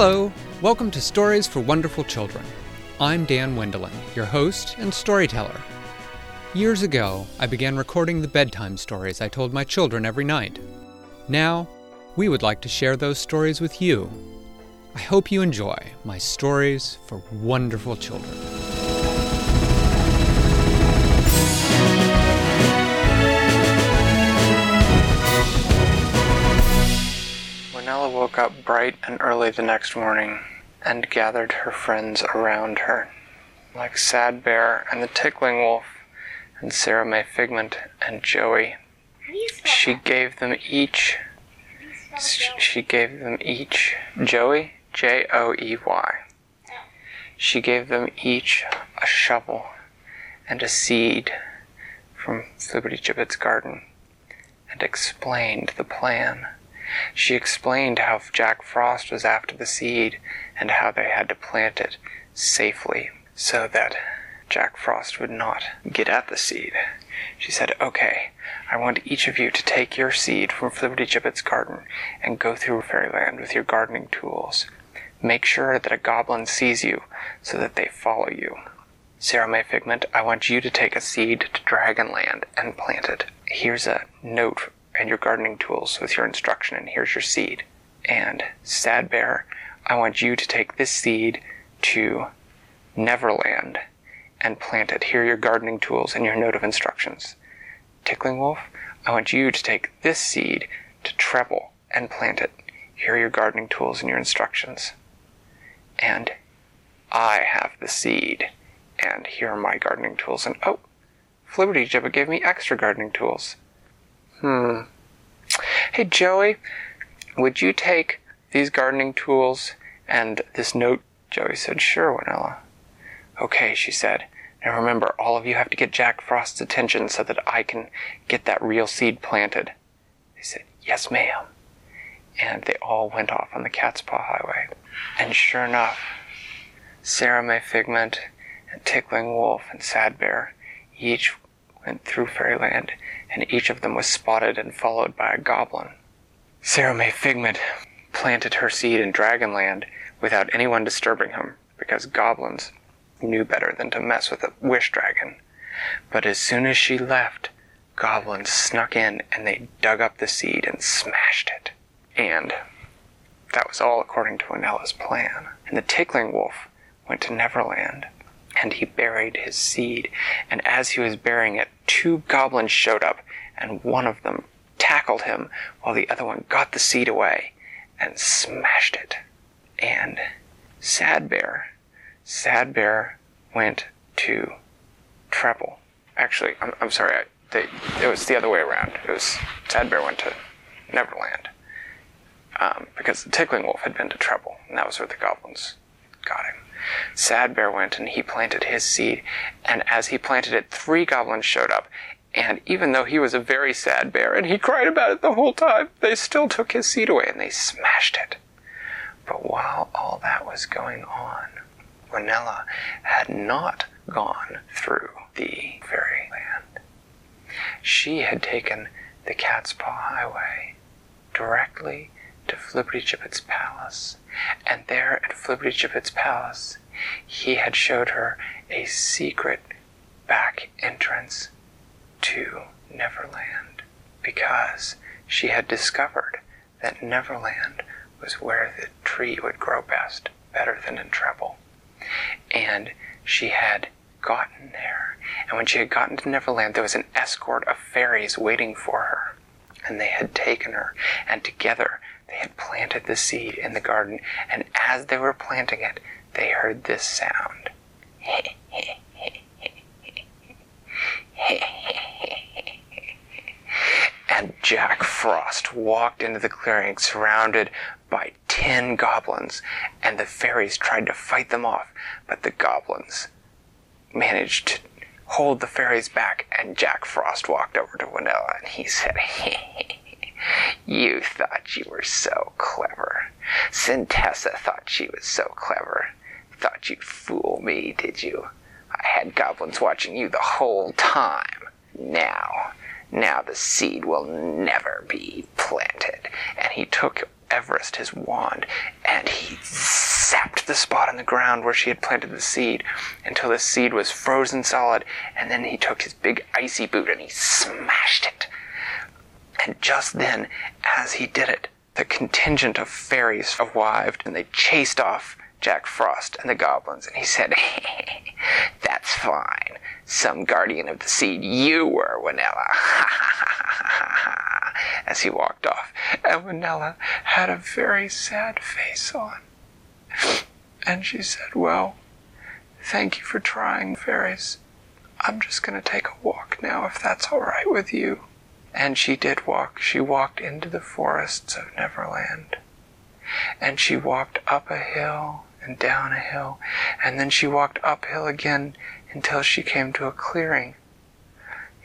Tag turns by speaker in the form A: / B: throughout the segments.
A: Hello, welcome to Stories for Wonderful Children. I'm Dan Wendelin, your host and storyteller. Years ago, I began recording the bedtime stories I told my children every night. Now, we would like to share those stories with you. I hope you enjoy my stories for wonderful children.
B: Manella woke up bright and early the next morning and gathered her friends around her. Like Sad Bear and the Tickling Wolf and Sarah May Figment and Joey, she gave them each she gave them each Joey J O E Y. She gave them each a shovel and a seed from Flibbertigibbet's garden and explained the plan. She explained how Jack Frost was after the seed and how they had to plant it safely so that Jack Frost would not get at the seed. She said, Okay, I want each of you to take your seed from Flibbertigibbet's garden and go through Fairyland with your gardening tools. Make sure that a goblin sees you so that they follow you. Sarah May Figment, I want you to take a seed to Dragonland and plant it. Here's a note and your gardening tools with your instruction, and here's your seed. And Sad Bear, I want you to take this seed to Neverland and plant it. Here are your gardening tools and your note of instructions. Tickling Wolf, I want you to take this seed to Treble and plant it. Here are your gardening tools and your instructions. And I have the seed, and here are my gardening tools. And oh, Flibbertigibbet gave me extra gardening tools. Hmm. Hey, Joey, would you take these gardening tools and this note? Joey said, Sure, Winella. Okay, she said. Now remember, all of you have to get Jack Frost's attention so that I can get that real seed planted. They said, Yes, ma'am. And they all went off on the Cat's Paw Highway. And sure enough, Sarah May Figment and Tickling Wolf and Sad Bear each went through Fairyland, and each of them was spotted and followed by a goblin. Sarah May Figment planted her seed in Dragonland without anyone disturbing him, because goblins knew better than to mess with a wish dragon. But as soon as she left, goblins snuck in and they dug up the seed and smashed it. And that was all according to Winella's plan. And the tickling wolf went to Neverland and he buried his seed. And as he was burying it, two goblins showed up, and one of them tackled him while the other one got the seed away and smashed it. And Sad Bear, Sad Bear went to Treble. Actually, I'm, I'm sorry, I, they, it was the other way around. It was Sad Bear went to Neverland. Um, because the Tickling Wolf had been to Treble, and that was where the goblins got him. Sad Bear went and he planted his seed, and as he planted it, three goblins showed up. And even though he was a very sad bear and he cried about it the whole time, they still took his seed away and they smashed it. But while all that was going on, Winella had not gone through the fairyland. She had taken the Cat's Paw Highway directly to Flibbertigibbet's palace, and there at Flibbertigibbet's palace he had showed her a secret back entrance to Neverland, because she had discovered that Neverland was where the tree would grow best, better than in Treble. And she had gotten there, and when she had gotten to Neverland, there was an escort of fairies waiting for her. And they had taken her, and together they had planted the seed in the garden, and as they were planting it, they heard this sound. and Jack Frost walked into the clearing surrounded by ten goblins, and the fairies tried to fight them off, but the goblins managed to hold the fairies back, and Jack Frost walked over to Winella and he said, You thought you were so clever. Centessa thought she was so clever. Thought you'd fool me, did you? I had goblins watching you the whole time. Now, now the seed will never be planted. And he took Everest his wand, and he zapped the spot on the ground where she had planted the seed until the seed was frozen solid, and then he took his big icy boot and he smashed it. And just then, as he did it, the contingent of fairies arrived and they chased off Jack Frost and the goblins, and he said, That's fine. Some guardian of the seed you were, Winella. As he walked off. And Winella had a very sad face on. And she said, Well, thank you for trying, fairies. I'm just going to take a walk now, if that's all right with you. And she did walk. She walked into the forests of Neverland. And she walked up a hill and down a hill, and then she walked uphill again until she came to a clearing.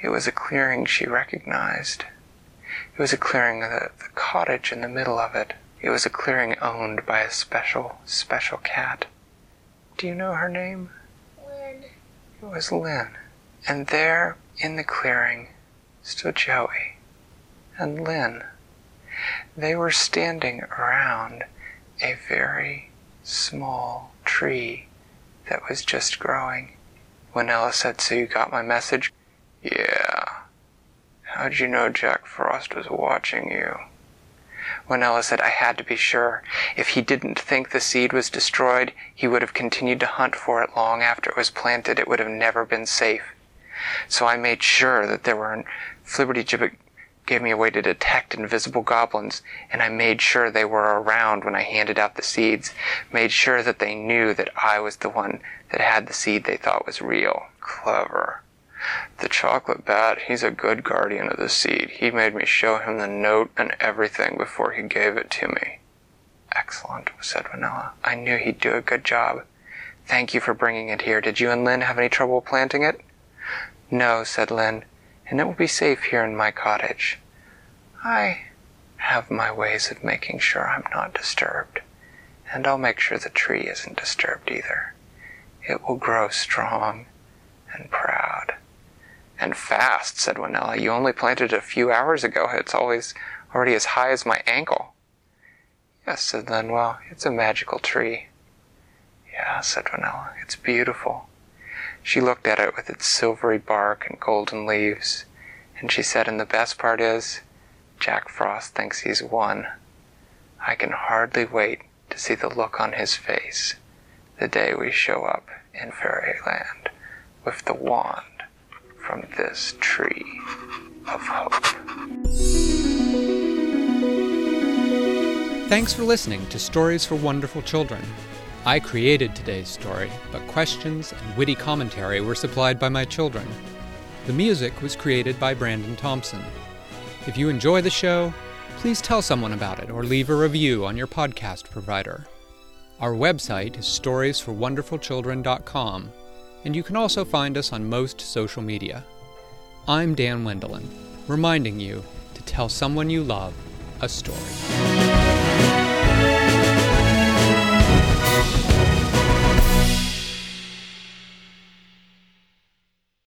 B: It was a clearing she recognized. It was a clearing, the, the cottage in the middle of it. It was a clearing owned by a special, special cat. Do you know her name?
C: Lynn.
B: It was Lynn. And there, in the clearing, stood Joey and Lynn. They were standing around a very small tree that was just growing. Winella said, So you got my message? Yeah. How'd you know Jack Frost was watching you? Winella said, I had to be sure. If he didn't think the seed was destroyed, he would have continued to hunt for it long after it was planted. It would have never been safe. So I made sure that there were Flibbertigibbet gave me a way to detect invisible goblins, and I made sure they were around when I handed out the seeds, made sure that they knew that I was the one that had the seed they thought was real. Clever. The chocolate bat, he's a good guardian of the seed. He made me show him the note and everything before he gave it to me. Excellent, said Winella. I knew he'd do a good job. Thank you for bringing it here. Did you and Lynn have any trouble planting it? No, said Lynn and it will be safe here in my cottage. I have my ways of making sure I'm not disturbed, and I'll make sure the tree isn't disturbed either. It will grow strong and proud. And fast, said Winella. You only planted it a few hours ago. It's always already as high as my ankle. Yes, said Well, It's a magical tree. Yeah, said Winella. It's beautiful. She looked at it with its silvery bark and golden leaves, and she said, and the best part is, Jack Frost thinks he's won. I can hardly wait to see the look on his face the day we show up in Fairyland with the wand from this tree of hope.
A: Thanks for listening to Stories for Wonderful Children. I created today's story, but questions and witty commentary were supplied by my children. The music was created by Brandon Thompson. If you enjoy the show, please tell someone about it or leave a review on your podcast provider. Our website is storiesforwonderfulchildren.com, and you can also find us on most social media. I'm Dan Wendelin, reminding you to tell someone you love a story.